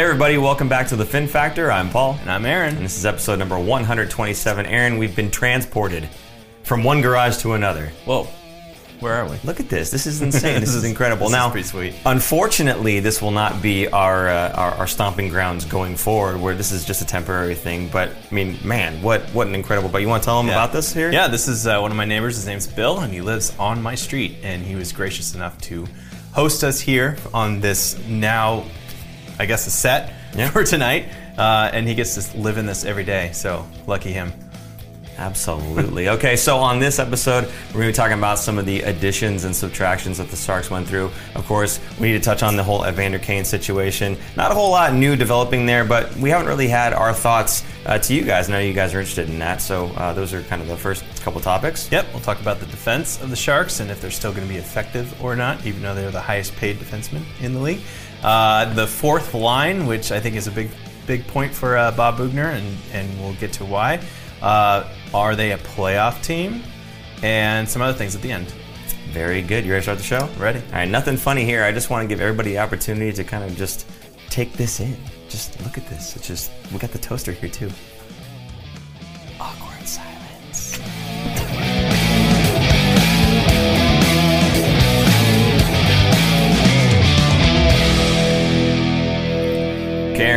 Hey, everybody, welcome back to the Fin Factor. I'm Paul. And I'm Aaron. And this is episode number 127. Aaron, we've been transported from one garage to another. Whoa. Where are we? Look at this. This is insane. this, is incredible. This now, is pretty sweet. unfortunately, this will not be our, uh, our our stomping grounds going forward. Where this is just a temporary thing. But I mean, man, what what an incredible! But you want to tell them Yeah. about this here? Yeah, this is uh, one of my neighbors. His name's Bill, and he lives on my street. And he was gracious enough to host us here on this now, I guess, a set Yeah. for tonight. Uh, and he gets to live in this every day. So lucky him. Absolutely. Okay, so on this episode, we're going to be talking about some of the additions and subtractions that the Sharks went through. Of course, we need to touch on the whole Evander Kane situation. Not a whole lot new developing there, but we haven't really had our thoughts uh, to you guys. I know you guys are interested in that, so uh, those are kind of the first couple topics. Yep, we'll talk about the defense of the Sharks and if they're still going to be effective or not, even though they're the highest paid defenseman in the league. Uh, the fourth line, which I think is a big big point for uh, Bob Boughner, and, and we'll get to why. Uh, are they a playoff team? And some other things at the end. Very good. You ready to start the show? Ready. All right, nothing funny here. I just want to give everybody the opportunity to kind of just take this in. Just look at this. It's just, we got the toaster here too.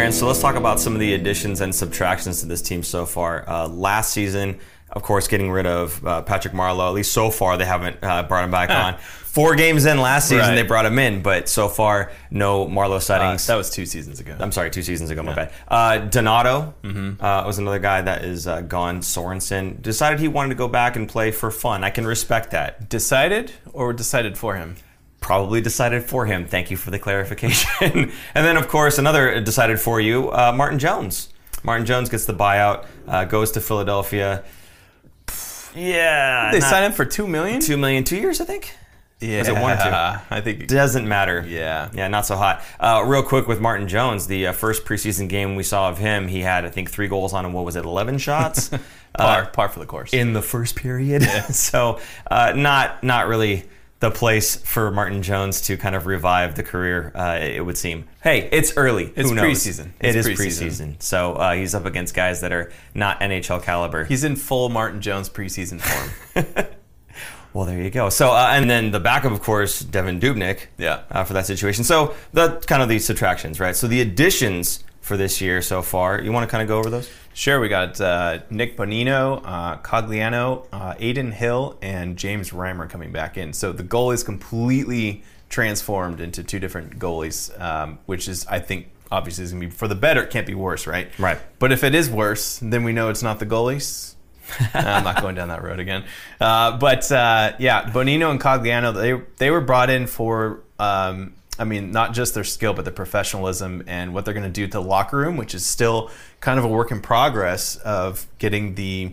Karen, so let's talk about some of the additions and subtractions to this team so far. Uh, last season, of course, getting rid of uh, Patrick Marleau. At least so far, they haven't uh, brought him back on. Four games in last season, Right. they brought him in, but so far, no Marlowe Uh, sightings. that was two seasons ago. I'm sorry, two seasons ago, my bad. Uh, Donato uh, was another guy that is uh, gone. Sorensen decided he wanted to go back and play for fun. I can respect that. decided or decided for him? Probably decided for him. Thank you for the clarification. and then, of course, another decided for you, uh, Martin Jones. Martin Jones gets the buyout, uh, goes to Philadelphia. Yeah, They signed him for two million. two million, two years, I think. Yeah, Was it one or two? I think. Doesn't matter. Yeah. Yeah, not so hot. Uh, real quick with Martin Jones, the uh, first preseason game we saw of him, he had, I think, three goals on him. What was it, 11 shots? par, Uh, par for the course. in the first period. Yeah. so, uh, not not really the place for Martin Jones to kind of revive the career, uh, it would seem. Hey, it's early. It's Who knows? preseason. It It's preseason. preseason. So, uh, he's up against guys that are not NHL caliber. He's in full Martin Jones preseason form. Well, there you go. So, uh, and then the backup, of course, Devan Dubnyk. Yeah. Uh, for that situation. So, that's kind of the subtractions, right? So, the additions for this year so far, you want to kind of go over those? Sure, we got uh, Nick Bonino, uh, Cogliano, uh, Adin Hill, and James Reimer coming back in. So the goal is completely transformed into two different goalies, um, which is, I think, obviously is going to be for the better. It can't be worse, right? Right. But if it is worse, then we know it's not the goalies. I'm not going down that road again. Uh, but uh, yeah, Bonino and Cogliano, they they were brought in for. Um, I mean, not just their skill, but their professionalism and what they're going to do to the locker room, which is still kind of a work in progress of getting the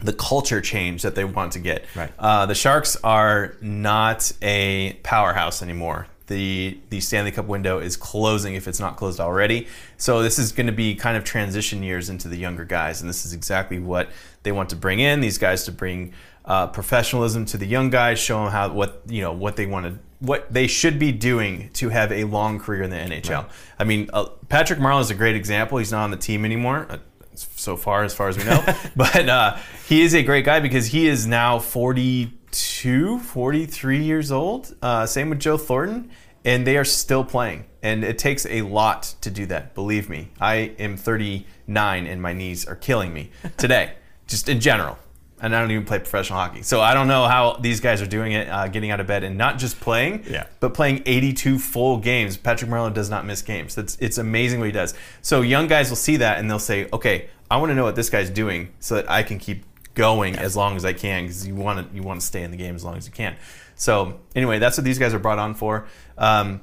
the culture change that they want to get. Right. Uh, the Sharks are not a powerhouse anymore. The the Stanley Cup window is closing if it's not closed already. So this is going to be kind of transition years into the younger guys, and this is exactly what they want to bring in. These guys to bring uh, professionalism to the young guys, show them how what you know what they want to what they should be doing to have a long career in the NHL. I mean, uh, Patrick Marleau is a great example. He's not on the team anymore. Uh, so far, as far as we know. but uh, he is a great guy because he is now 42, 43 years old. Uh, same with Joe Thornton. And they are still playing. And it takes a lot to do that, believe me. I am 39 and my knees are killing me today, just in general. And I don't even play professional hockey. So I don't know how these guys are doing it, uh, getting out of bed and not just playing, Yeah. but playing 82 full games. Patrick Marleau does not miss games. That's it's amazing what he does. So young guys will see that and they'll say, "Okay, I want to know what this guy's doing so that I can keep going as long as I can because you want to you want to stay in the game as long as you can." So anyway, that's what these guys are brought on for. Um,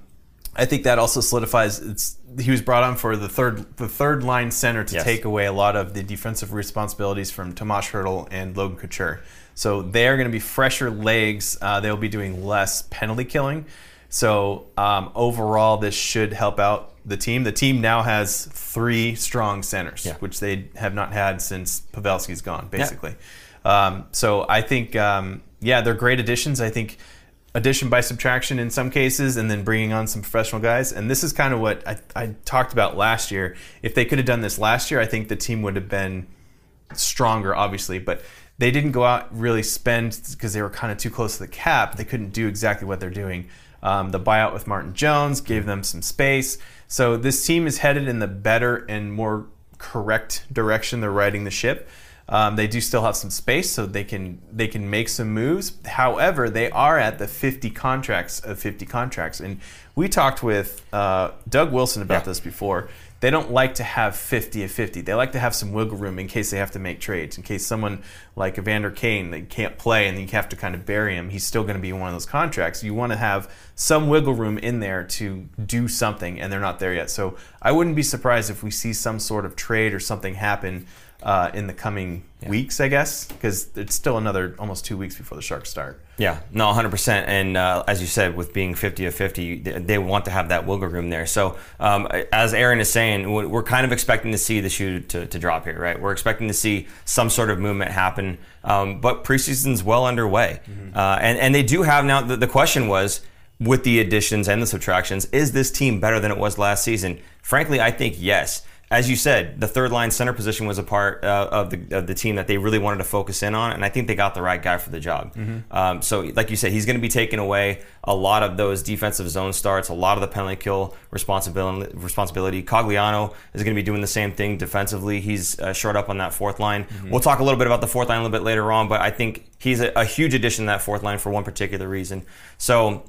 I think that also solidifies. It's he was brought on for the third the third line center to Yes. take away a lot of the defensive responsibilities from Tomas Hertl and Logan Couture. So they are going to be fresher legs. Uh, they'll be doing less penalty killing. So um, overall, this should help out the team. The team now has three strong centers, Yeah. which they have not had since Pavelski's gone, basically. Um, so I think, um, yeah, they're great additions. I think addition by subtraction in some cases, and then bringing on some professional guys. And this is kind of what I, I talked about last year. If they could have done this last year, I think the team would have been stronger, obviously, but they didn't go out really spend because they were kind of too close to the cap. They couldn't do exactly what they're doing. Um, the buyout with Martin Jones gave them some space. So this team is headed in the better and more correct direction. They're riding the ship. Um, they do still have some space, so they can they can make some moves. However, they are at the 50 contracts of 50 contracts, and we talked with uh, Doug Wilson about Yeah. this before. They don't like to have 50 of 50. They like to have some wiggle room in case they have to make trades. In case someone like Evander Kane they can't play and you have to kind of bury him, he's still going to be in one of those contracts. You want to have some wiggle room in there to do something, and they're not there yet. So I wouldn't be surprised if we see some sort of trade or something happen uh, in the coming weeks, I guess, because it's still another almost two weeks before the Sharks start. Yeah, no, 100%. And uh, as you said, with being 50 of 50, they- they want to have that wiggle room there. So, um, as Aaron is saying, we- we're kind of expecting to see the shoe to, to drop here, right? We're expecting to see some sort of movement happen. Um, but preseason's well underway. Uh, and, and they do have now, the, the question was, with the additions and the subtractions, is this team better than it was last season? Frankly, I think yes. As you said, the third line center position was a part uh, of, the, of the team that they really wanted to focus in on, and I think they got the right guy for the job. Um, so, like you said, he's going to be taking away a lot of those defensive zone starts, a lot of the penalty kill responsibility. Responsibility. Cogliano is going to be doing the same thing defensively. He's uh, short up on that fourth line. We'll talk a little bit about the fourth line a little bit later on, but I think he's a, a huge addition to that fourth line for one particular reason. So,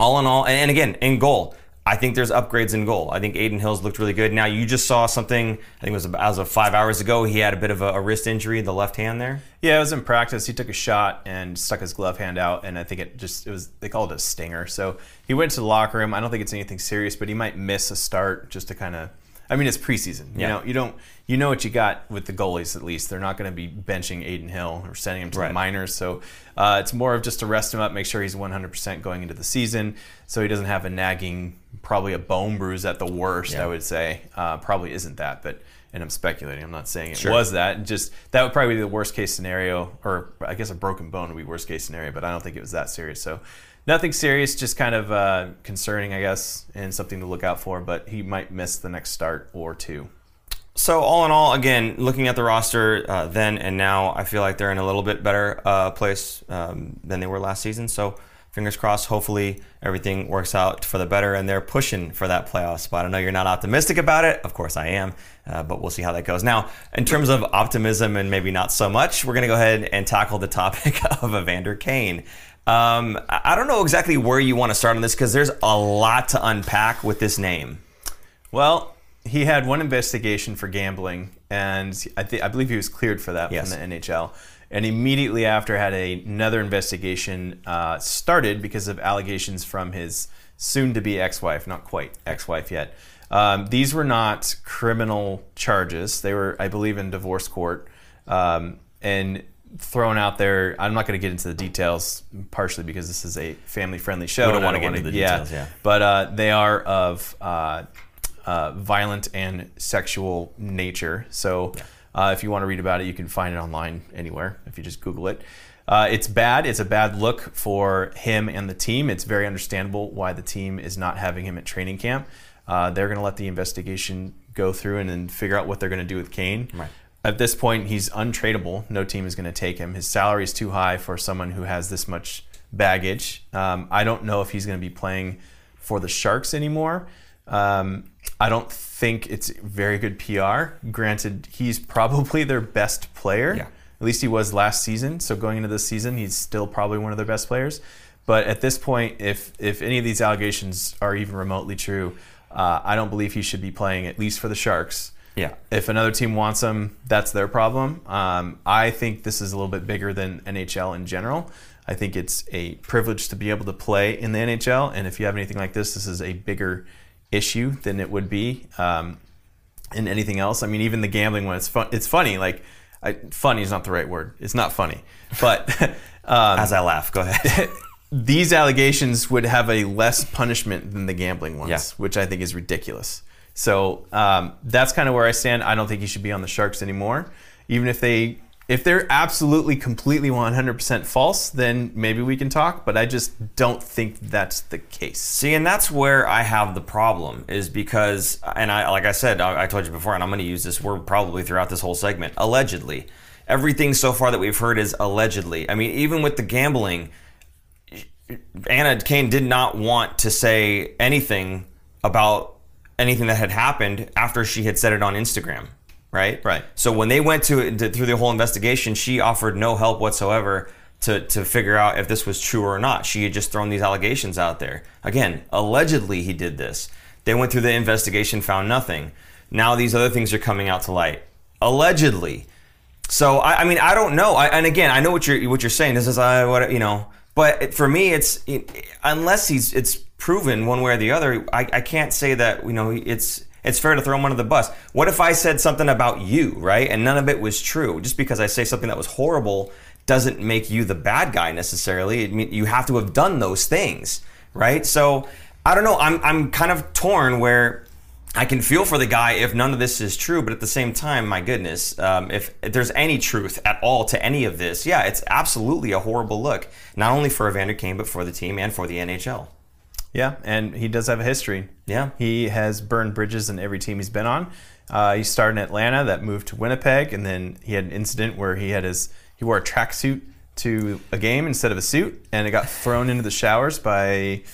all in all, and, and again, in goal, I think there's upgrades in goal. I think Adin Hill's looked really good. Now, you just saw something, I think it was as of five hours ago, he had a bit of a, a wrist injury, in the left hand there. Yeah, it was in practice. He took a shot and stuck his glove hand out, and I think it just it was they called it a stinger. So he went to the locker room. I don't think it's anything serious, but he might miss a start just to kind of. I mean, it's preseason. You Yeah. know, you don't you know what you got with the goalies at least. They're not going to be benching Aiden Hill or sending him to Right. the minors. So uh, it's more of just to rest him up, make sure he's 100% going into the season, so he doesn't have a nagging, probably a bone bruise at the worst. Yeah. I would say uh, probably isn't that, but. And I'm speculating. I'm not saying it Sure. was that. Just that would probably be the worst case scenario, or I guess a broken bone would be worst case scenario. But I don't think it was that serious. So nothing serious, just kind of uh, concerning, I guess, and something to look out for. But he might miss the next start or two. So all in all, again, looking at the roster uh, then and now, I feel like they're in a little bit better uh, place um, than they were last season. So fingers crossed. Hopefully everything works out for the better, and they're pushing for that playoff spot. I know you're not optimistic about it. Of course, I am, uh, but we'll see how that goes. Now, in terms of optimism and maybe not so much, we're going to go ahead and tackle the topic of Evander Kane. Um, I don't know exactly where you want to start on this because there's a lot to unpack with this name. Well, he had one investigation for gambling, and I, th- I believe he was cleared for that Yes. from the NHL. And immediately after, had a, another investigation uh, started because of allegations from his soon-to-be ex-wife, not quite ex-wife yet. Um, these were not criminal charges; they were, I believe, in divorce court, um, and thrown out there. I'm not going to get into the details, partially because this is a family-friendly show. We don't wanna get into the details, yeah. but uh, they are of uh, uh, violent and sexual nature. So uh, if you want to read about it, you can find it online anywhere if you just Google it. Uh, it's bad. It's a bad look for him and the team. It's very understandable why the team is not having him at training camp. Uh, they're going to let the investigation go through and then figure out what they're going to do with Kane. Right. At this point, he's untradeable. No team is going to take him. His salary is too high for someone who has this much baggage. Um, I don't know if he's going to be playing for the Sharks anymore. Um, I don't think it's very good PR. Granted, he's probably their best player. Yeah. At least he was last season. So going into this season, he's still probably one of their best players. But at this point, if if any of these allegations are even remotely true, uh, I don't believe he should be playing at least for the Sharks. Yeah. If another team wants him, that's their problem. Um, I think this is a little bit bigger than NHL in general. I think it's a privilege to be able to play in the NHL, and if you have anything like this, this is a bigger issue than it would be um, in anything else. I mean, even the gambling one, it's fun. It's funny. Like, I, funny is not the right word. It's not funny, but um, As I laugh, go ahead. these allegations would have a less punishment than the gambling ones, Yeah. which I think is ridiculous. So um, that's kind of where I stand. I don't think he should be on the Sharks anymore. Even if they if they're absolutely completely 100% false, then maybe we can talk, but I just don't think that's the case. See, and that's where I have the problem is because, and I, like I said, I, I told you before, and I'm going to use this word probably throughout this whole segment. Allegedly, everything so far that we've heard is allegedly. I mean, even with the gambling, Anna Kane did not want to say anything about anything that had happened after she had said it on Instagram right? Right. So when they went to, to through the whole investigation, she offered no help whatsoever to to figure out if this was true or not. She had just thrown these allegations out there. Again, allegedly he did this. They went through the investigation, found nothing. Now these other things are coming out to light. Allegedly. So I, I mean I don't know. I, and again, I know what you're what you're saying. This is uh, what you know. But for me, it's it, unless he's it's proven one way or the other. I, I can't say that you know it's it's fair to throw him under the bus. What if I said something about you, right? And none of it was true. Just because I say something that was horrible doesn't make you the bad guy necessarily. Mean, you have to have done those things, right? So I don't know. I'm, I'm kind of torn where I can feel for the guy if none of this is true, but at the same time, my goodness, um, if, if, there's any truth at all to any of this, yeah, it's absolutely a horrible look, not only for Evander Kane, but for the team and for the NHL. Yeah, and he does have a history. Yeah. He has burned bridges in every team he's been on. Uh, he started in Atlanta, that moved to Winnipeg, and then he had an incident where he had his he wore a tracksuit to a game instead of a suit, and it got thrown into the showers by.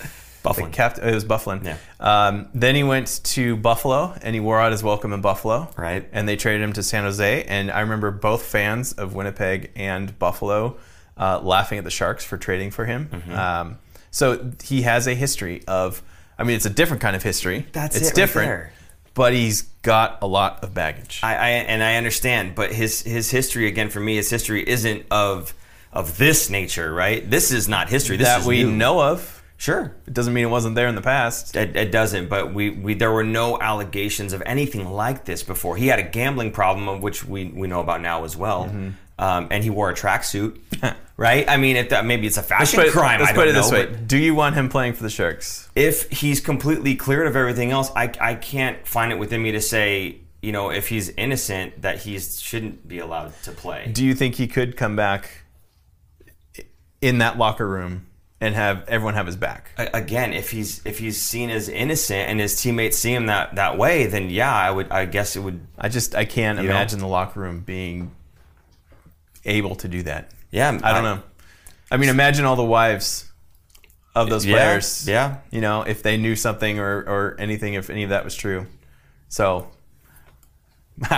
Captain, it was Byfuglien. Yeah. Um, then he went to Buffalo, and he wore out his welcome in Buffalo. Right. And they traded him to San Jose, and I remember both fans of Winnipeg and Buffalo uh, laughing at the Sharks for trading for him. Mm-hmm. Um, so he has a history of. I mean, it's a different kind of history. That's it's it right different, there. but he's got a lot of baggage. I, I and I understand, but his his history again for me, his history isn't of of this nature, right? This is not history. This that is we new. know of. Sure, It doesn't mean it wasn't there in the past. It, it doesn't, but we, we there were no allegations of anything like this before. He had a gambling problem, of which we, we know about now as well, Mm-hmm. um, and he wore a tracksuit, right? I mean, if that maybe it's a fashion it- crime. let's I put it this way: Do you want him playing for the Sharks? If he's completely cleared of everything else, I I can't find it within me to say you know if he's innocent that he shouldn't be allowed to play. Do you think he could come back in that locker room and have everyone have his back? Again, if he's if he's seen as innocent and his teammates see him that that way, then yeah, I would I guess it would I just I can't know? imagine the locker room being able to do that. Yeah I don't know. I mean, imagine all the wives of those Yeah, players. yeah. You know, if they knew something or, or anything, if any of that was true. So,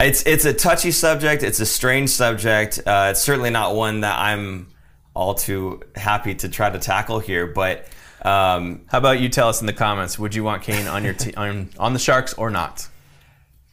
It's it's a touchy subject. It's a strange subject. Uh, it's certainly not one that I'm all too happy to try to tackle here. But um, how about you tell us in the comments? Would you want Kane on your te- on on the Sharks or not?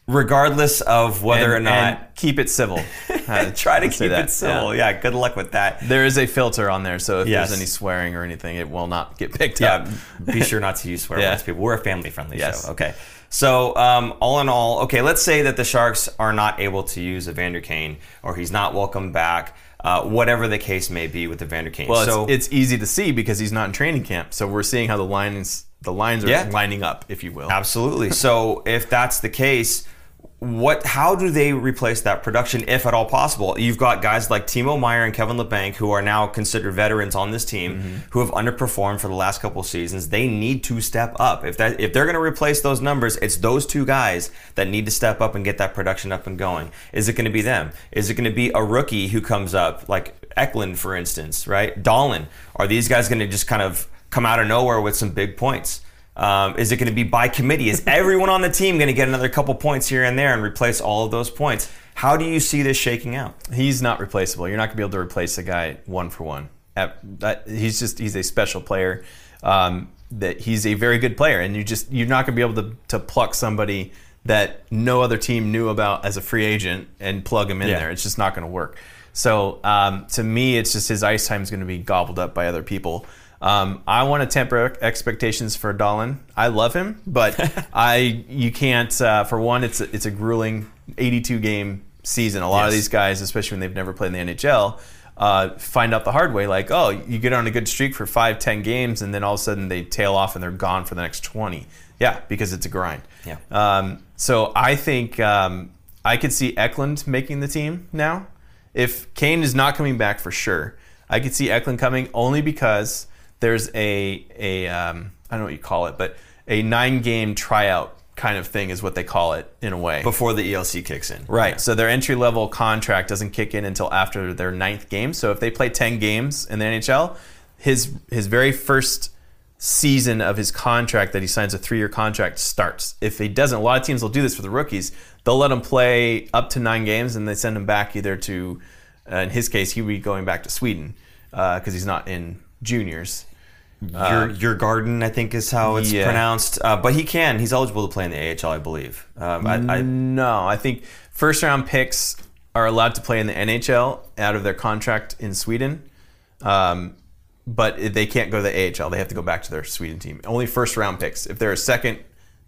Regardless of whether and, or not, keep it civil. Uh, try to keep that, it civil. yeah. Yeah. good luck with that. There is a filter on there, so if Yes. there's any swearing or anything, it will not get picked Yeah, up. be sure not to use swear Yeah. words, people. We're a family friendly Yes. show. Okay. So, um, all in all, okay, let's say that the Sharks are not able to use Evander Kane or he's not welcome back, uh, whatever the case may be with Evander Kane. Well, so, it's, it's easy to see because he's not in training camp, so we're seeing how the lines the lines are Yeah. lining up, if you will. Absolutely. So if that's the case, what? How do they replace that production, if at all possible? You've got guys like Timo Meier and Kevin Labanc, who are now considered veterans on this team, Mm-hmm. who have underperformed for the last couple of seasons. They need to step up. If that, if they're going to replace those numbers, it's those two guys that need to step up and get that production up and going. Is it going to be them? Is it going to be a rookie who comes up, like Eklund, for instance, right? Dolan. Are these guys going to just kind of come out of nowhere with some big points? Um, is it going to be by committee? Is everyone on the team going to get another couple points here and there and replace all of those points? How do you see this shaking out? He's not replaceable. You're not going to be able to replace a guy one for one. At, that, he's just he's a special player. Um, that he's a very good player, and you just you're not going to be able to to pluck somebody that no other team knew about as a free agent and plug him in Yeah. there. It's just not going to work. So um, to me, it's just his ice time is going to be gobbled up by other people. Um, I want to temper expectations for Dolan. I love him, but I you can't. Uh, for one, it's a, it's a grueling 82 game season. A lot of these guys, especially when they've never played in the NHL, uh, find out the hard way. Like, oh, you get on a good streak for five, ten games, and then all of a sudden they tail off and they're gone for the next 20. Yeah, because it's a grind. Yeah. Um, so I think um, I could see Eklund making the team now. If Kane is not coming back for sure, I could see Eklund coming only because there's a a um, I don't know what you call it, but a nine game tryout kind of thing is what they call it in a way. Before the ELC kicks in. Right. So their entry level contract doesn't kick in until after their ninth game. So if they play ten games in the NHL, his his very first season of his contract that he signs a three year contract starts. If he doesn't, a lot of teams will do this for the rookies. They'll let him play up to nine games and they send him back either to, uh, in his case, he would be going back to Sweden because he's not in juniors. Your Djurgården, I think, is how it's yeah. pronounced. Uh, but he can. He's eligible to play in the AHL, I believe. Um, I, I, No, I think first round picks are allowed to play in the NHL out of their contract in Sweden, um, but they can't go to the AHL. They have to go back to their Sweden team. Only first round picks. If they're a second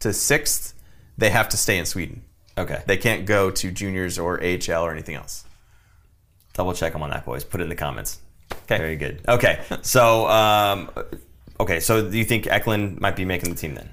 to sixth, they have to stay in Sweden. okay. They can't go to juniors or AHL or anything else. Double check them on that, boys. Put it in the comments. Okay. Very good. Okay. So, um, okay. So, do you think Eklund might be making the team then?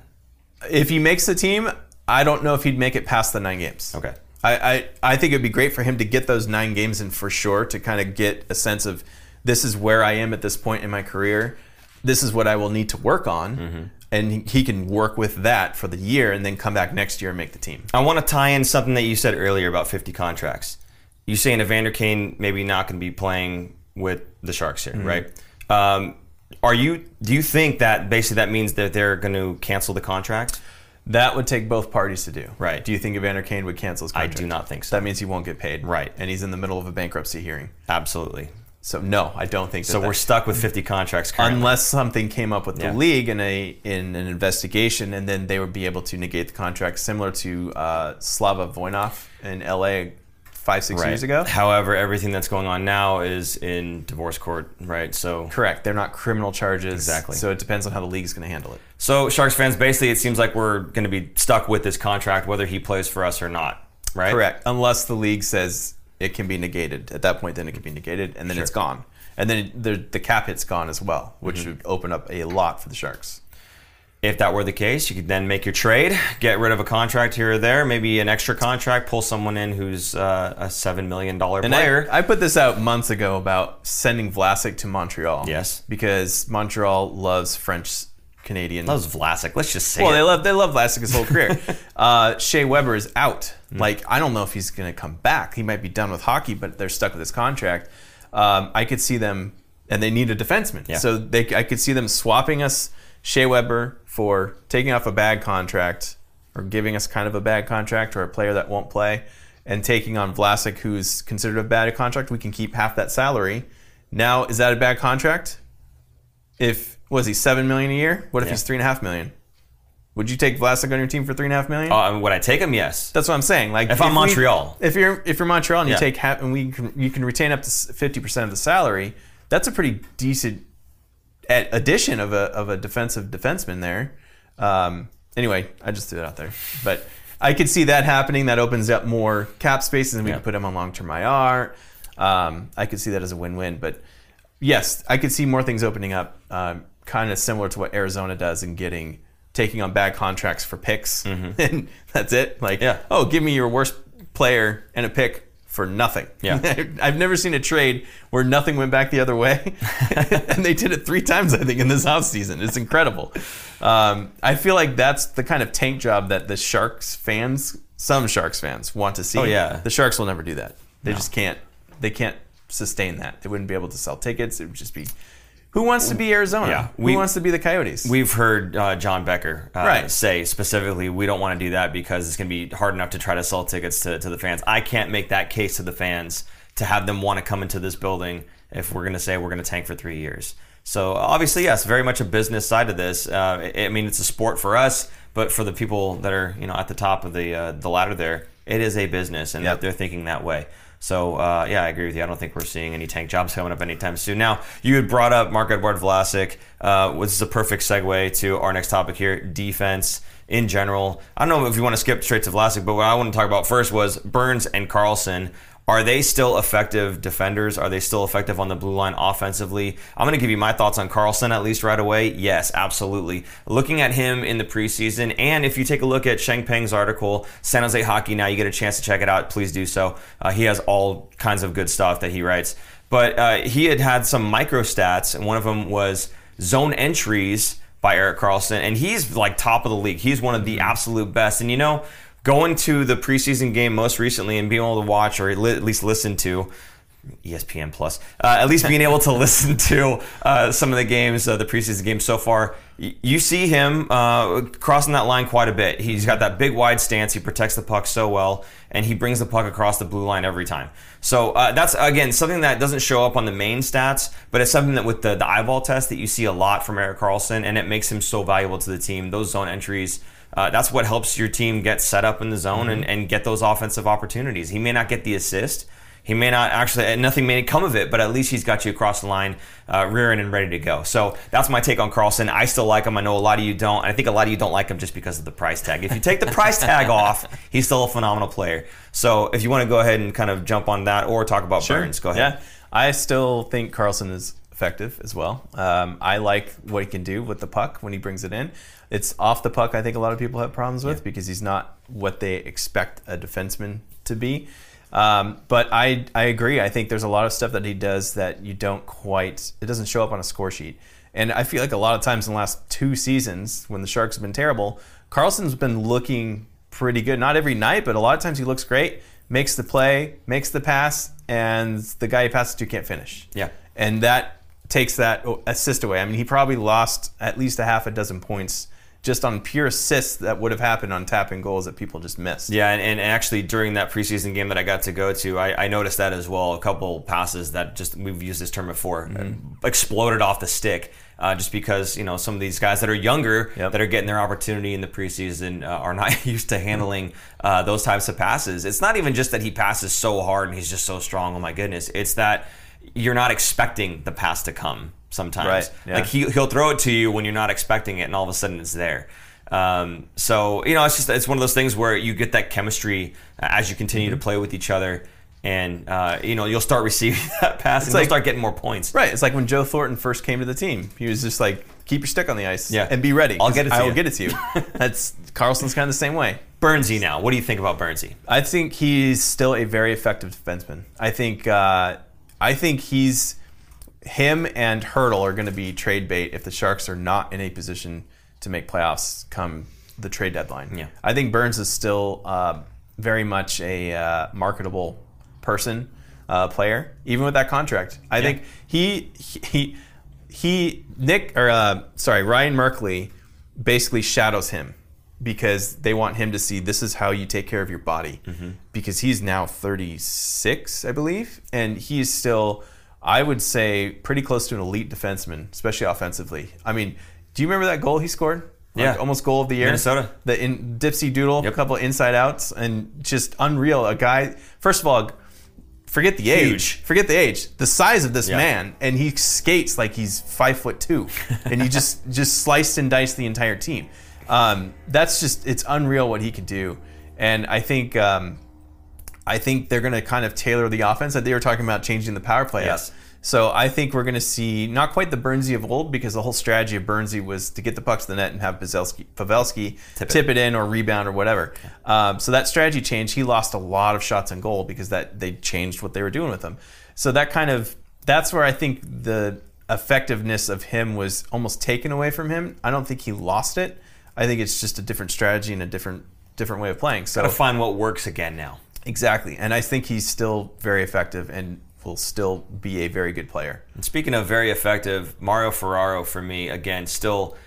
If he makes the team, I don't know if he'd make it past the nine games. Okay. I, I, I think it'd be great for him to get those nine games in for sure to kind of get a sense of this is where I am at this point in my career. This is what I will need to work on. And he- can work with that for the year and then come back next year and make the team. I want to tie in something that you said earlier about 50 contracts. You saying Evander Kane maybe not going to be playing with the Sharks here, right? Um, are you? Do you think that basically that means that they're going to cancel the contract? That would take both parties to do. Right. Do you think Evander Kane would cancel his contract? I do not think so. That means he won't get paid. Right. And he's in the middle of a bankruptcy hearing. Absolutely. So no, I don't think So that- we're stuck with 50 contracts currently. unless something came up with the Yeah. league in a in an investigation, and then they would be able to negate the contract, similar to uh, Slava Voinov in LA five six right. years ago. However, everything that's going on now is in divorce court, right? So, Correct. They're not criminal charges. Exactly. So it depends on how the league's going to handle it. so Sharks fans, basically, it seems like we're going to be stuck with this contract, whether he plays for us or not, right? Correct. Unless the league says it can be negated. At that point, then it can be negated, and then it's gone. And then the, the cap hit's gone as well, which Mm-hmm. would open up a lot for the Sharks. If that were the case, you could then make your trade, get rid of a contract here or there, maybe an extra contract, pull someone in who's uh, a seven million dollar player. I, I put this out months ago about sending Vlasic to Montreal. Yes. Because Montreal loves French Canadian. Loves Vlasic. Let's just say well, it. they love they love Vlasic his whole career. uh, Shea Weber is out. Mm. Like I don't know if he's going to come back. He might be done with hockey, but they're stuck with his contract. Um, I could see them, and they need a defenseman. Yeah. So they, I could see them swapping us Shea Weber for taking off a bad contract or giving us kind of a bad contract or a player that won't play, and taking on Vlasic, who's considered a bad contract. We can keep half that salary. Now, is that a bad contract? If was he seven million a year? What if Yeah. he's three and a half million? Would you take Vlasic on your team for three and a half million? Uh, would I take him? Yes. That's what I'm saying. Like If I'm we- Montreal. if you're if you're Montreal and you take half, and we can you can retain up to fifty percent of the salary. That's a pretty decent addition of a of a defensive defenseman there. Um, anyway, I just threw it out there, but I could see that happening. That opens up more cap spaces, and we Yeah. can put him on long term IR. Um, I could see that as a win win, but yes, I could see more things opening up, um, kind of similar to what Arizona does in getting taking on bad contracts for picks, and that's it. Like, Mm-hmm. Yeah. oh, give me your worst player and a pick for nothing. Yeah. I've never seen a trade where nothing went back the other way, and they did it three times, I think, in this offseason. It's incredible. Um, I feel like that's the kind of tank job that the Sharks fans, some Sharks fans, want to see. Oh, yeah. the Sharks will never do that. They No. just can't. They can't sustain that. They wouldn't be able to sell tickets. It would just be. Who wants to be Arizona? Yeah. Who wants to be the Coyotes? We've heard uh, John Becher uh, Right. say specifically, we don't want to do that because it's going to be hard enough to try to sell tickets to, to the fans. I can't make that case to the fans to have them want to come into this building if we're going to say we're going to tank for three years. So obviously, yes, very much a business side of this. Uh, I I mean, it's a sport for us, but for the people that are you know at the top of the uh, the ladder there, it is a business, and Yep. they're thinking that way. So uh, yeah, I agree with you. I don't think we're seeing any tank jobs coming up anytime soon. Now you had brought up Marc-Edouard Vlasic, uh, which is a perfect segue to our next topic here: defense in general. I don't know if you want to skip straight to Vlasic, but what I want to talk about first was Burns and Karlsson Are they still effective defenders? Are they still effective on the blue line offensively? I'm going to give you my thoughts on Karlsson at least right away. Yes, absolutely. Looking at him in the preseason, and if you take a look at Sheng Peng's article, San Jose Hockey Now, you get a chance to check it out, please do so. Uh, he has all kinds of good stuff that he writes. But uh, he had had some micro stats, and one of them was zone entries by Erik Karlsson, and he's like top of the league. He's one of the absolute best. And you know, going to the preseason game most recently and being able to watch or at least listen to ESPN Plus, uh, at least being able to listen to uh, some of the games, uh, the preseason games so far, y- you see him uh, crossing that line quite a bit. He's got that big wide stance. He protects the puck so well, and he brings the puck across the blue line every time. So uh, that's again something that doesn't show up on the main stats, but it's something that with the, the eyeball test that you see a lot from Erik Karlsson, and it makes him so valuable to the team. Those zone entries uh, that's what helps your team get set up in the zone mm-hmm. and, and get those offensive opportunities. He may not get the assist. He may not actually, nothing may come of it, but at least he's got you across the line, uh, rearing and ready to go. So that's my take on Karlsson. I still like him. I know a lot of you don't. I think a lot of you don't like him just because of the price tag. If you take the price tag off, he's still a phenomenal player. So if you want to go ahead and kind of jump on that or talk about sure. Burns, go ahead. Yeah, I still think Karlsson is effective as well. Um, I like what he can do with the puck when he brings it in. It's off the puck. I think a lot of people have problems with yeah. because he's not what they expect a defenseman to be. Um, but I I agree. I think there's a lot of stuff that he does that you don't quite. It doesn't show up on a score sheet. And I feel like a lot of times in the last two seasons, when the Sharks have been terrible, Karlsson's been looking pretty good. Not every night, but a lot of times he looks great, makes the play, makes the pass, and the guy he passes to can't finish. Yeah. And that takes that assist away. I mean, he probably lost at least a half a dozen points just on pure assists that would have happened on tapping goals that people just missed. Yeah, and, and actually during that preseason game that I got to go to, I, I noticed that as well. A couple passes that just we've used this term before mm-hmm. exploded off the stick. Uh, just because you know some of these guys that are younger yep. that are getting their opportunity in the preseason uh, are not used to handling uh, those types of passes. It's not even just that he passes so hard and he's just so strong. Oh my goodness! It's that you're not expecting the pass to come sometimes. Right. Yeah. Like he he'll throw it to you when you're not expecting it, and all of a sudden it's there. Um, so you know, it's just it's one of those things where you get that chemistry as you continue mm-hmm. to play with each other. And uh, you know you'll start receiving that pass, it's and like, you'll start getting more points. Right. It's like when Joe Thornton first came to the team. He was just like, "Keep your stick on the ice, yeah. and be ready. I'll get it. To I you. will get it to you." That's Karlsson's kind of the same way. Burnsy now. What do you think about Burnsy? I think he's still a very effective defenseman. I think uh, I think he's him and Hertl are going to be trade bait if the Sharks are not in a position to make playoffs come the trade deadline. Yeah. I think Burns is still uh, very much a uh, marketable person, uh, player, even with that contract. I yeah. think he he he Nick or uh, sorry Ryan Merkley basically shadows him because they want him to see this is how you take care of your body mm-hmm. because he's now 36 i believe and he's still I would say pretty close to an elite defenseman, especially offensively. I mean, do you remember that goal he scored? Like yeah, almost goal of the year. Minnesota. The in, dipsy doodle, yep. a couple of inside outs, and just unreal. A guy. First of all, forget the age. Forget the age. The size of this man, and he skates like he's five foot two, and he just just sliced and diced the entire team. Um, that's just it's unreal what he can do, and I think um, I think they're going to kind of tailor the offense that they were talking about changing the power play yes. So I think we're going to see not quite the Burnsy of old because the whole strategy of Burnsy was to get the puck to the net and have Pavelski, Pavelski tip, tip it. it. in or rebound or whatever. Um, so that strategy changed. He lost a lot of shots on goal because that they changed what they were doing with him. So that kind of that's where I think the effectiveness of him was almost taken away from him. I don't think he lost it. I think it's just a different strategy and a different different way of playing. So gotta find what works again now. Exactly, and I think he's still very effective and will still be a very good player. And speaking of very effective, Mario Ferraro for me again still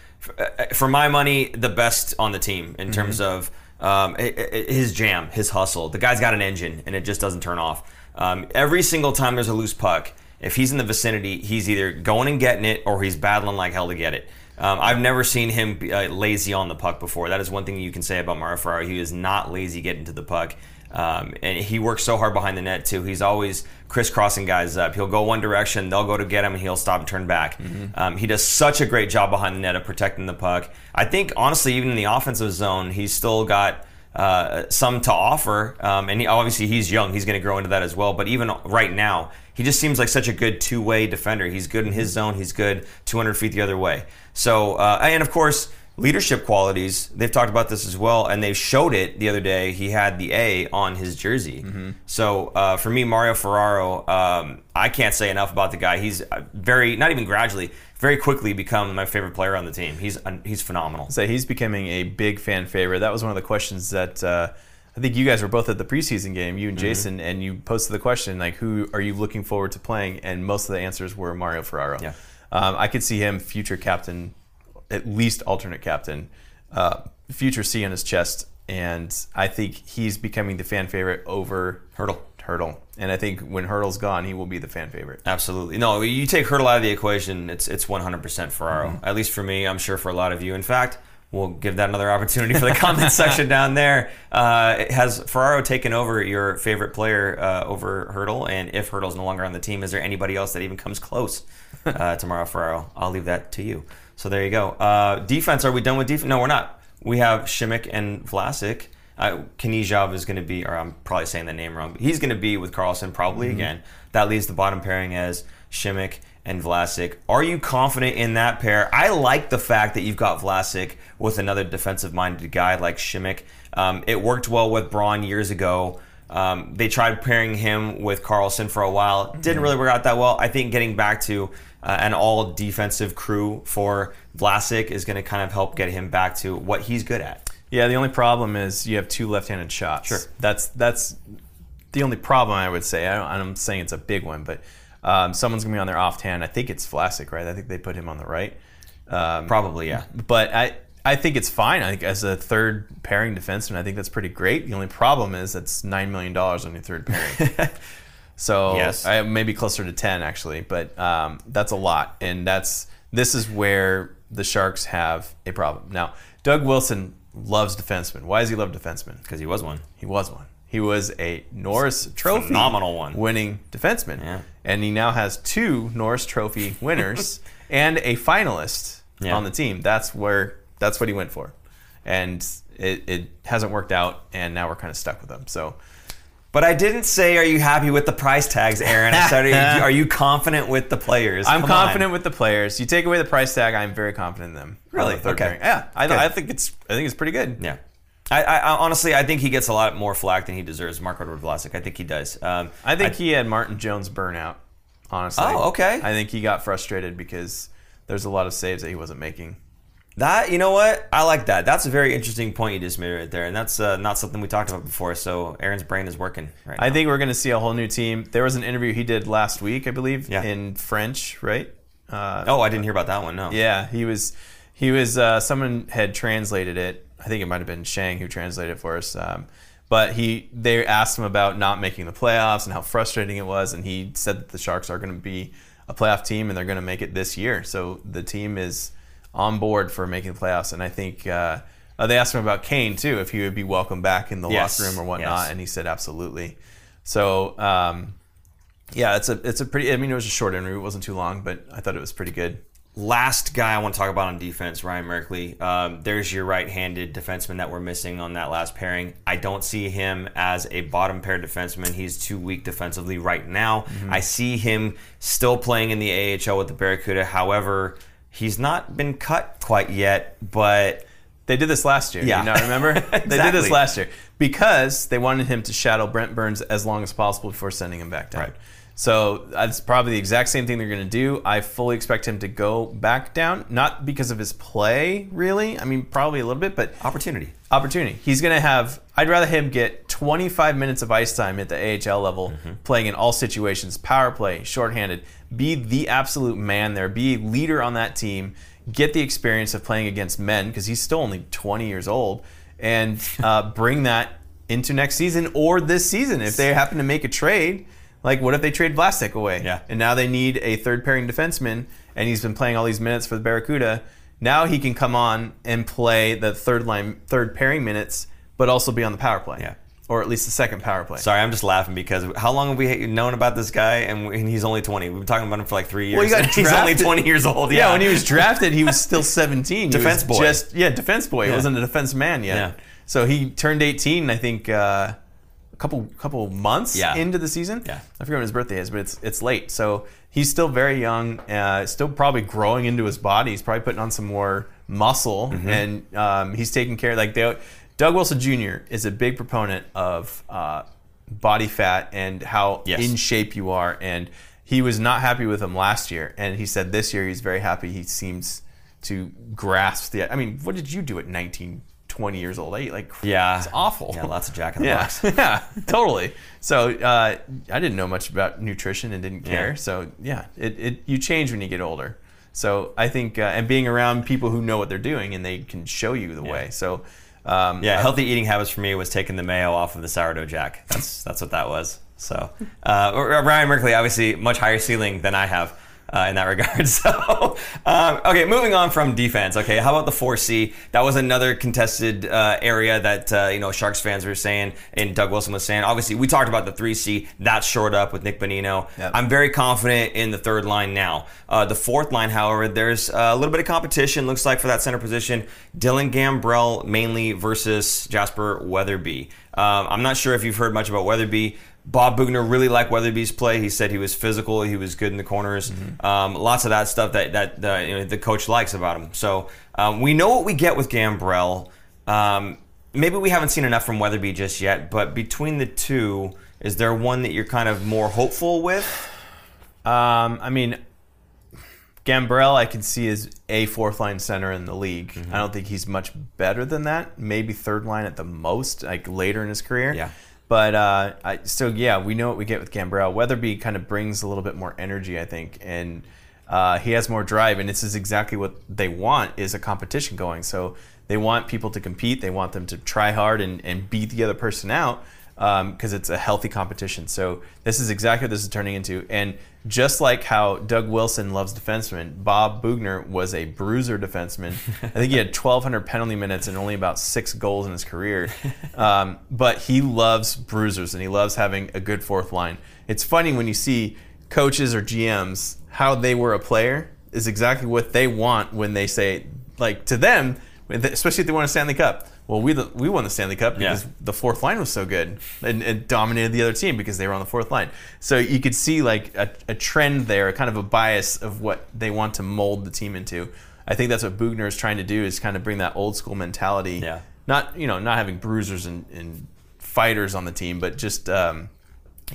for my money the best on the team in mm-hmm. terms of um, his jam, his hustle. The guy's got an engine and it just doesn't turn off. Um, every single time there's a loose puck, if he's in the vicinity, he's either going and getting it or he's battling like hell to get it. Um, I've never seen him be, uh, lazy on the puck before. That is one thing you can say about Mario Ferraro. He is not lazy getting to the puck. Um, and he works so hard behind the net too. He's always crisscrossing guys up. He'll go one direction, they'll go to get him, and he'll stop and turn back. Mm-hmm. Um, he does such a great job behind the net of protecting the puck. I think honestly, even in the offensive zone, he's still got uh, some to offer. Um, and he, obviously, he's young; he's going to grow into that as well. But even right now, he just seems like such a good two-way defender. He's good in his zone. He's good 200 feet the other way. So, uh, and of course, leadership qualities. They've talked about this as well, and they showed it the other day. He had the A on his jersey. Mm-hmm. So uh, for me, Mario Ferraro, um, I can't say enough about the guy. He's uh, very, not even gradually, very quickly become my favorite player on the team. He's uh, he's phenomenal. So he's becoming a big fan favorite. That was one of the questions that uh, I think you guys were both at the preseason game, you and Mm-hmm. Jason, and you posted the question like, "Who are you looking forward to playing?" And most of the answers were Mario Ferraro. Yeah. Um, I could see him future captain, at least alternate captain, uh, future C on his chest, and I think he's becoming the fan favorite over Hertl. Hertl. And I think when Hertl's gone, he will be the fan favorite. Absolutely. No, you take Hertl out of the equation, it's it's 100% Ferraro. Mm-hmm. At least for me, I'm sure for a lot of you. In fact, we'll give that another opportunity for the comment section down there. Uh, has Ferraro taken over your favorite player uh, over Hertl? And if Hertl's no longer on the team, is there anybody else that even comes close uh, to Ferraro? I'll leave that to you. So there you go. Uh, defense, are we done with defense? No, we're not. We have Simek and Vlasic. Uh, Knyzhov is going to be, or I'm probably saying the name wrong, but he's going to be with Karlsson probably again. That leaves the bottom pairing as Simek and Vlasic. Are you confident in that pair? I like the fact that you've got Vlasic with another defensive minded guy like Simek. Um, it worked well with Braun years ago. Um, they tried pairing him with Karlsson for a while. Didn't really work out that well. I think getting back to uh, an all defensive crew for Vlasic is going to kind of help get him back to what he's good at. Yeah, the only problem is you have two left-handed shots. Sure. That's that's the only problem I would say. I don't, I'm saying it's a big one, but um, someone's gonna be on their off hand. I think it's Vlasic, right? I think they put him on the right. Um, Probably, yeah. but I I think it's fine. I think as a third pairing defenseman, I think that's pretty great. The only problem is that's nine million dollars on your third pairing. so Yes. I maybe closer to ten actually, but um, that's a lot, and that's this is where the Sharks have a problem. Now, Doug Wilson loves defensemen. Why does he love defensemen? Because he was one. He was one. He was a Norris Trophy Phenomenal one. winning defenseman. Yeah. And he now has two Norris Trophy winners and a finalist Yeah. on the team. That's where that's what he went for. And it, it hasn't worked out and now we're kind of stuck with him. So But I didn't say, are you happy with the price tags, Aaron? I said, are you, are you confident with the players? I'm Come on. confident with the players. You take away the price tag, I'm very confident in them. Really? The Okay. pairing. Yeah. I, I think it's I think it's pretty good. Yeah. I, I, I honestly, I think he gets a lot more flack than he deserves. Marc-Edouard Vlasic, I think he does. Um, I think he had Martin Jones burnout, honestly. Oh, okay. I think he got frustrated because there's a lot of saves that he wasn't making. that you know what I like that. That's a very interesting point you just made right there, and that's uh, not something we talked about before. So Aaron's brain is working right I now. think we're going to see a whole new team. There was an interview he did last week, I believe, Yeah. in French, right? Uh, oh, I didn't hear about that one. No. Yeah, he was. He was. Uh, someone had translated it. I think it might have been Sheng who translated for us. Um, but he, they asked him about not making the playoffs and how frustrating it was, and he said that the Sharks are going to be a playoff team and they're going to make it this year. So the team is on board for making the playoffs, and I think. Uh, uh, they asked him about Kane too, if he would be welcome back in the Yes, locker room or whatnot, yes. and he said absolutely. So um, yeah, it's a it's a pretty. I mean, it was a short interview; it wasn't too long, but I thought it was pretty good. Last guy I want to talk about on defense, Ryan Merkley. Um, there's your right-handed defenseman that we're missing on that last pairing. I don't see him as a bottom pair defenseman. He's too weak defensively right now. I see him still playing in the AHL with the Barracuda. However, he's not been cut quite yet. But They did this last year. Yeah. You remember? They did this last year because they wanted him to shadow Brent Burns as long as possible before sending him back down. Right. So that's probably the exact same thing they're going to do. I fully expect him to go back down, not because of his play, really. I mean, probably a little bit, but opportunity. opportunity. He's going to have. I'd rather him get 25 minutes of ice time at the AHL level, playing in all situations, power play, shorthanded, be the absolute man there, be a leader on that team, get the experience of playing against men because he's still only 20 years old, and uh, bring that into next season or this season if they happen to make a trade. Like, what if they trade Vlasic away? Yeah. And now they need a third pairing defenseman, and he's been playing all these minutes for the Barracuda. Now he can come on and play the third line, third pairing minutes, but also be on the power play. Yeah. Or at least the second power play. Sorry, I'm just laughing because how long have we known about this guy? And, and he's only 20. We've been talking about him for like three years. Well, he got he's only 20 years old. yeah. Yeah, when he was drafted, he was still 17. Defense boy. Just yeah, defense boy. He wasn't a defense man yet. Yeah. So he turned 18, I think, uh, couple couple months Yeah. into the season. Yeah. I forget when his birthday is, but it's it's late. So he's still very young, uh, still probably growing into his body. He's probably putting on some more muscle, Mm-hmm. and um, he's taking care. Like they, Doug Wilson Jr. is a big proponent of uh, body fat and how Yes. in shape you are, and he was not happy with him last year, and he said this year he's very happy. He seems to grasp the. I mean, what did you do at 19, 20 years old? Eh? Like, Yeah. it's awful. Yeah, lots of Jack in the Yeah, Box. yeah, totally. So uh, I didn't know much about nutrition and didn't care. Yeah. So yeah, it, it you change when you get older. So I think uh, and being around people who know what they're doing and they can show you the way. So um, Yeah, healthy eating habits for me was taking the mayo off of the sourdough jack. That's that's what that was. So uh, Ryan Merkley, obviously, much higher ceiling than I have uh, in that regard. So um, okay, moving on from defense. Okay, how about the four C? That was another contested uh, area that uh, you know Sharks fans were saying, and Doug Wilson was saying. Obviously, we talked about the three C. That's shored up with Nick Bonino. Yep. I'm very confident in the third line now. Uh, the fourth line, however, there's a little bit of competition. Looks like for that center position, Dylan Gambrell mainly versus Jasper Weatherby. Um, I'm not sure if you've heard much about Weatherby. Bob Boughner really liked Weatherby's play. He said he was physical, he was good in the corners. Um, lots of that stuff that that you know, the coach likes about him. So um, we know what we get with Gambrell. Um, maybe we haven't seen enough from Weatherby just yet, but between the two, is there one that you're kind of more hopeful with? Um, I mean, Gambrell, I can see as a fourth line center in the league. Mm-hmm. I don't think he's much better than that. Maybe third line at the most, like later in his career. Yeah. But uh, I still, yeah, we know what we get with Gambrell. Weatherby kind of brings a little bit more energy, I think, and uh, he has more drive. And this is exactly what they want: is a competition going. So they want people to compete. They want them to try hard and, and beat the other person out because it's a healthy competition. So this is exactly what this is turning into. And just like how Doug Wilson loves defensemen, Bob Boughner was a bruiser defenseman. I think he had 1,200 penalty minutes and only about six goals in his career. Um, but he loves bruisers and he loves having a good fourth line. It's funny when you see coaches or GMs how they were a player is exactly what they want when they say like to them, especially if they won a Stanley Cup. Well, we the, we won the Stanley Cup because Yeah. the fourth line was so good and, and dominated the other team because they were on the fourth line. So you could see like a, a trend there, kind of a bias of what they want to mold the team into. I think that's what Boughner is trying to do is kind of bring that old school mentality. Yeah. Not you know not having bruisers and, and fighters on the team, but just um,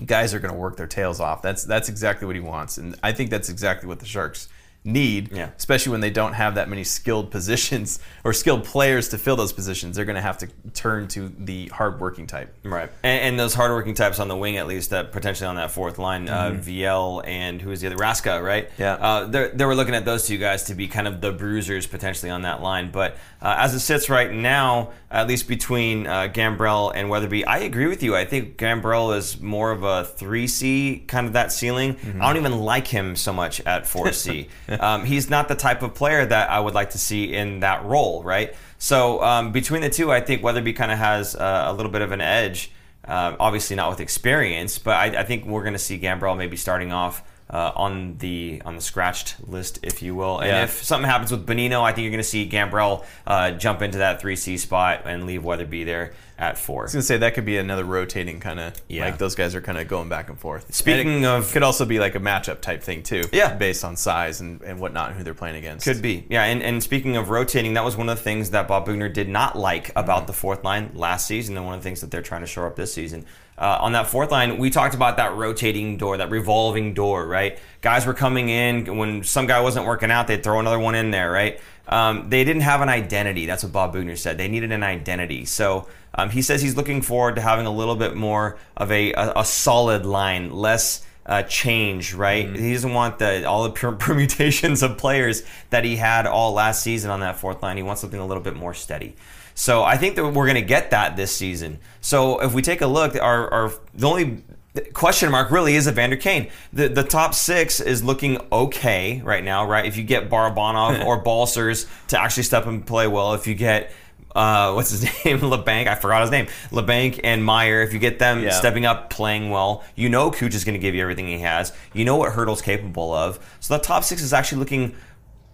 guys are going to work their tails off. That's that's exactly what he wants, and I think that's exactly what the Sharks need. Yeah. Especially when they don't have that many skilled positions or skilled players to fill those positions, they're going to have to turn to the hardworking type. Right, and, and those hardworking types on the wing, at least that potentially on that fourth line, uh, Viel and who is the other Raska, right? Yeah. uh, they they were looking at those two guys to be kind of the bruisers potentially on that line. But uh, as it sits right now, at least between uh, Gambrell and Weatherby, I agree with you. I think Gambrell is more of a three C kind of that ceiling. I don't even like him so much at four C. um, he's not the type of player that I would like to see in that role, right? So um, between the two, I think Weatherby kind of has uh, a little bit of an edge. Uh, obviously not with experience, but I, I think we're going to see Gambrell maybe starting off uh, on the on the scratched list, if you will. And Yeah. if something happens with Bonino, I think you're going to see Gambrell uh, jump into that three C spot and leave Weatherby there at four. I was gonna say that could be another rotating kind of Yeah. like those guys are kind of going back and forth. Speaking And of- could also be like a matchup type thing too. Yeah. based on size and, and whatnot, and who they're playing against. Could be, yeah. And, and speaking of rotating, that was one of the things that Bob Boughner did not like about the fourth line last season, and one of the things that they're trying to shore up this season. Uh, on that fourth line, we talked about that rotating door, that revolving door, right? Guys were coming in when some guy wasn't working out, they'd throw another one in there, right? Um, they didn't have an identity. That's what Bob Boughner said. They needed an identity. So um, he says he's looking forward to having a little bit more of a, a, a solid line, less uh, change, right? He doesn't want the all the per- permutations of players that he had all last season on that fourth line. He wants something a little bit more steady. So I think that we're going to get that this season. So if we take a look, our, our the only question mark really is Evander Kane. The the top six is looking okay right now, right? If you get Barabanov or Balcers to actually step and play well, if you get uh, what's his name? Labanc. I forgot his name. Labanc and Meier. If you get them Yeah. stepping up, playing well, you know Cooch is going to give you everything he has. You know what Hertl's capable of. So the top six is actually looking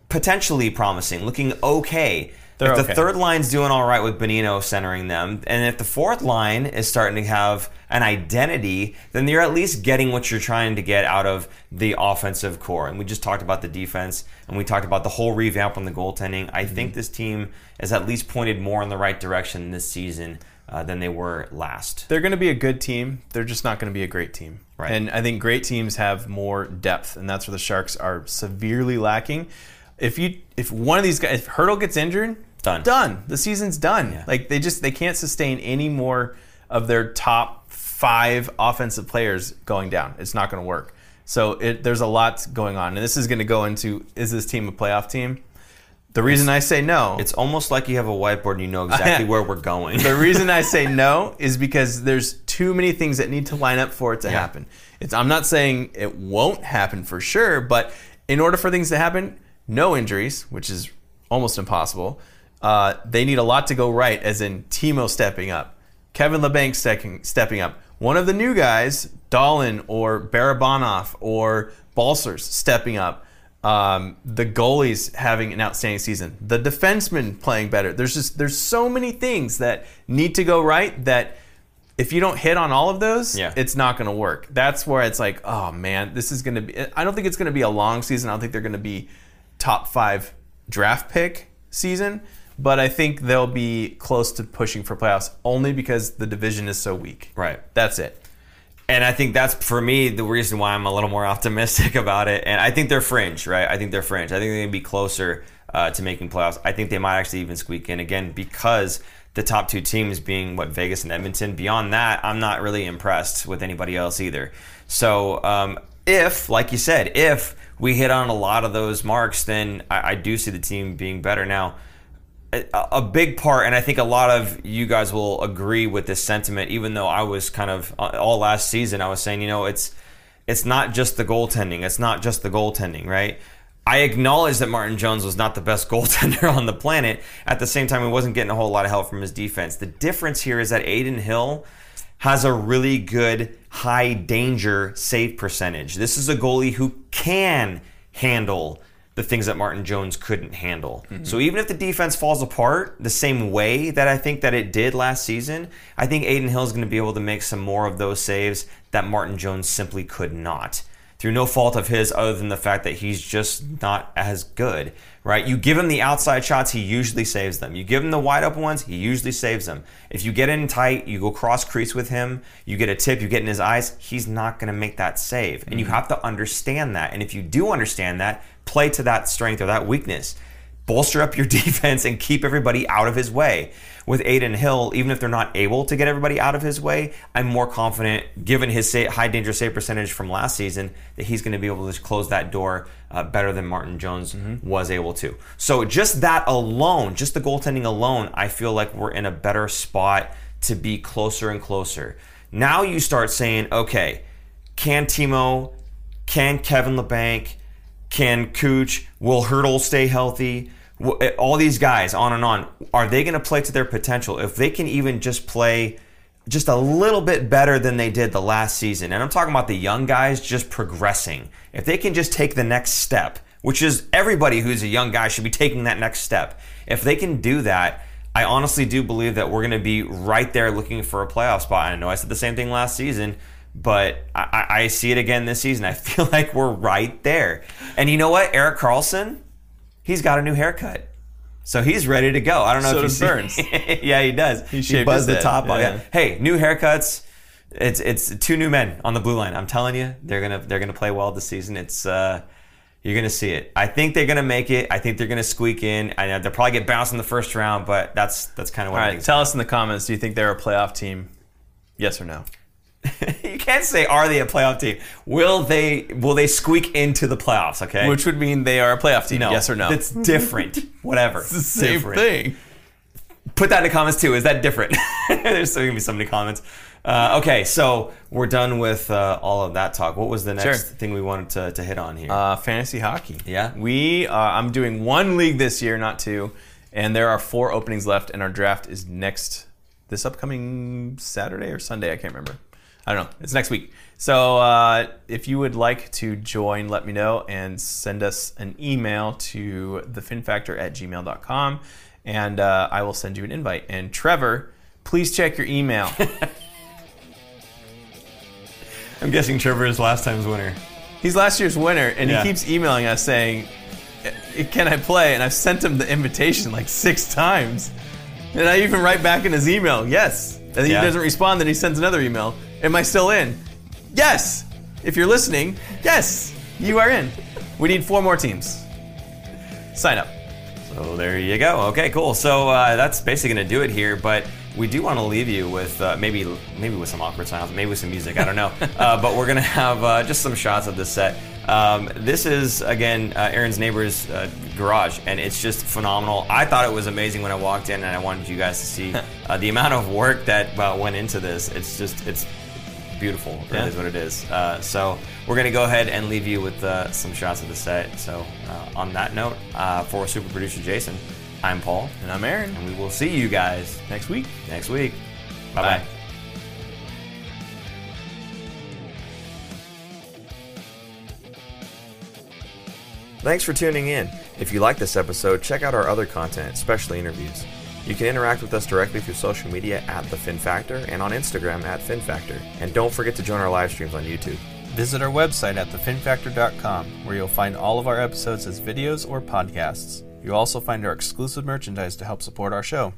potentially promising, looking okay. They're if the okay. third line's doing all right with Bonino centering them, and if the fourth line is starting to have an identity, then you're at least getting what you're trying to get out of the offensive core. And we just talked about the defense, and we talked about the whole revamp on the goaltending. I Mm-hmm. think this team is at least pointed more in the right direction this season uh, than they were last. They're going to be a good team. They're just not going to be a great team. Right. And I think great teams have more depth, and that's where the Sharks are severely lacking. If you if one of these guys, if Hertl gets injured, Done. done. The season's done. Yeah. Like they just they can't sustain any more of their top five offensive players going down. It's not going to work. So it, there's a lot going on, and this is going to go into is this team a playoff team? The reason I say no, It's almost like you have a whiteboard and you know exactly where we're going. the reason I say no is because there's too many things that need to line up for it to Yeah. happen. It's I'm not saying it won't happen for sure, but in order for things to happen, no injuries, which is almost impossible. Uh, they need a lot to go right, as in Timo stepping up, Kevin Labanc stepping stepping up, one of the new guys, Dolan or Barabanov or Balcers stepping up. Um, the goalies having an outstanding season, the defensemen playing better. There's just there's so many things that need to go right that if you don't hit on all of those, Yeah. it's not going to work. That's where it's like, oh man, this is going to be. I don't think it's going to be a long season. I don't think they're going to be top five draft pick season, but I think they'll be close to pushing for playoffs only because the division is so weak. right. That's it. And I think that's for me the reason why I'm a little more optimistic about it. And I think they're fringe, right? I think they're fringe. I think they're going to be closer uh, to making playoffs. I think they might actually even squeak in again because the top two teams being what Vegas and Edmonton. Beyond that, I'm not really impressed with anybody else either. So um, if, like you said, if we hit on a lot of those marks, then I, I do see the team being better. Now, a, a big part, and I think a lot of you guys will agree with this sentiment. Even though I was kind of uh, all last season, I was saying, you know, it's it's not just the goaltending. It's not just the goaltending, right? I acknowledge that Martin Jones was not the best goaltender on the planet. At the same time, he wasn't getting a whole lot of help from his defense. The difference here is that Adin Hill has a really good high danger save percentage. This is a goalie who can handle the things that Martin Jones couldn't handle. Mm-hmm. So even if the defense falls apart the same way that I think that it did last season, I think Adin Hill is going to be able to make some more of those saves that Martin Jones simply could not. Through no fault of his other than the fact that he's just not as good, right? You give him the outside shots, he usually saves them. You give him the wide open ones, he usually saves them. If you get in tight, you go cross crease with him, you get a tip, you get in his eyes, he's not going to make that save. And you mm. have to understand that. And if you do understand that, play to that strength or that weakness. Bolster up your defense and keep everybody out of his way. With Adin Hill, even if they're not able to get everybody out of his way, I'm more confident, given his high danger save percentage from last season, that he's going to be able to close that door uh, better than Martin Jones was able to. So just that alone, just the goaltending alone, I feel like we're in a better spot to be closer and closer. Now you start saying, okay, can Timo, can Kevin Labanc, can Cooch, will Hertl stay healthy? Eh, All these guys, on and on, are they going to play to their potential? If they can even just play just a little bit better than they did the last season, and I'm talking about the young guys just progressing, if they can just take the next step, which is everybody who's a young guy should be taking that next step. If they can do that, I honestly do believe that we're going to be right there looking for a playoff spot. I know I said the same thing last season, but I I see it again this season. I feel like we're right there. And you know what? Erik Karlsson, he's got a new haircut. So he's ready to go. I don't know So if you see- Burns. yeah, he does. He He, buzzed the top off. Yeah. Hey, new haircuts. It's it's two new men on the blue line. I'm telling you, they're gonna they're gonna play well this season. It's uh, you're gonna see it. I think they're gonna make it. I think they're gonna squeak in. I know they'll probably get bounced in the first round, but that's that's kind of what All I right, think. tell us in the comments. Do you think they're a playoff team? Yes or no? you can't say are they a playoff team? Will they will they squeak into the playoffs? Okay, Which would mean they are a playoff team. no, Yes or no? It's different. Whatever. the same different. thing. Put that in the comments too. Is that different? There's still gonna be so many comments. Uh, okay, so we're done with uh, all of that talk. What was the next Sure. thing we wanted to, to hit on here? Uh, fantasy hockey. Yeah? We. Uh, I'm doing one league this year, not two, and there are four openings left, and our draft is next this upcoming Saturday or Sunday. I can't remember. I don't know. It's next week. So uh, if you would like to join, let me know and send us an email to thefinfactor at gmail.com. and uh, I will send you an invite. And Trevor, please check your email. I'm guessing Trevor is last time's winner. He's last year's winner, and Yeah. he keeps emailing us saying, "Eh, "Can I play?" And I've sent him the invitation like six times, and I even write back in his email, "Yes." And then Yeah. he doesn't respond. Then he sends another email. Am I still in? Yes. If you're listening, yes, you are in. We need four more teams. Sign up. So there you go. Okay, cool. So uh, that's basically going to do it here, but we do want to leave you with uh, maybe maybe with some awkward silence, maybe with some music. I don't know. uh, but we're going to have uh, just some shots of this set. Um, this is again uh, Aaron's neighbor's uh, garage, and it's just phenomenal. I thought it was amazing when I walked in, and I wanted you guys to see uh, the amount of work that uh, went into this. It's just it's beautiful. It Yeah. is what it is. Uh, so we're gonna go ahead and leave you with uh, some shots of the set. So uh, on that note, uh, for super producer Jason, I'm Paul, And I'm Aaron. and we will see you guys Next week. next week. Bye bye. Bye. Thanks for tuning in. If you like this episode, check out our other content, especially interviews. You can interact with us directly through social media at The Fin Factor and on Instagram at Fin Factor. And don't forget to join our live streams on YouTube. Visit our website at thefinfactor.com, where you'll find all of our episodes as videos or podcasts. You'll also find our exclusive merchandise to help support our show.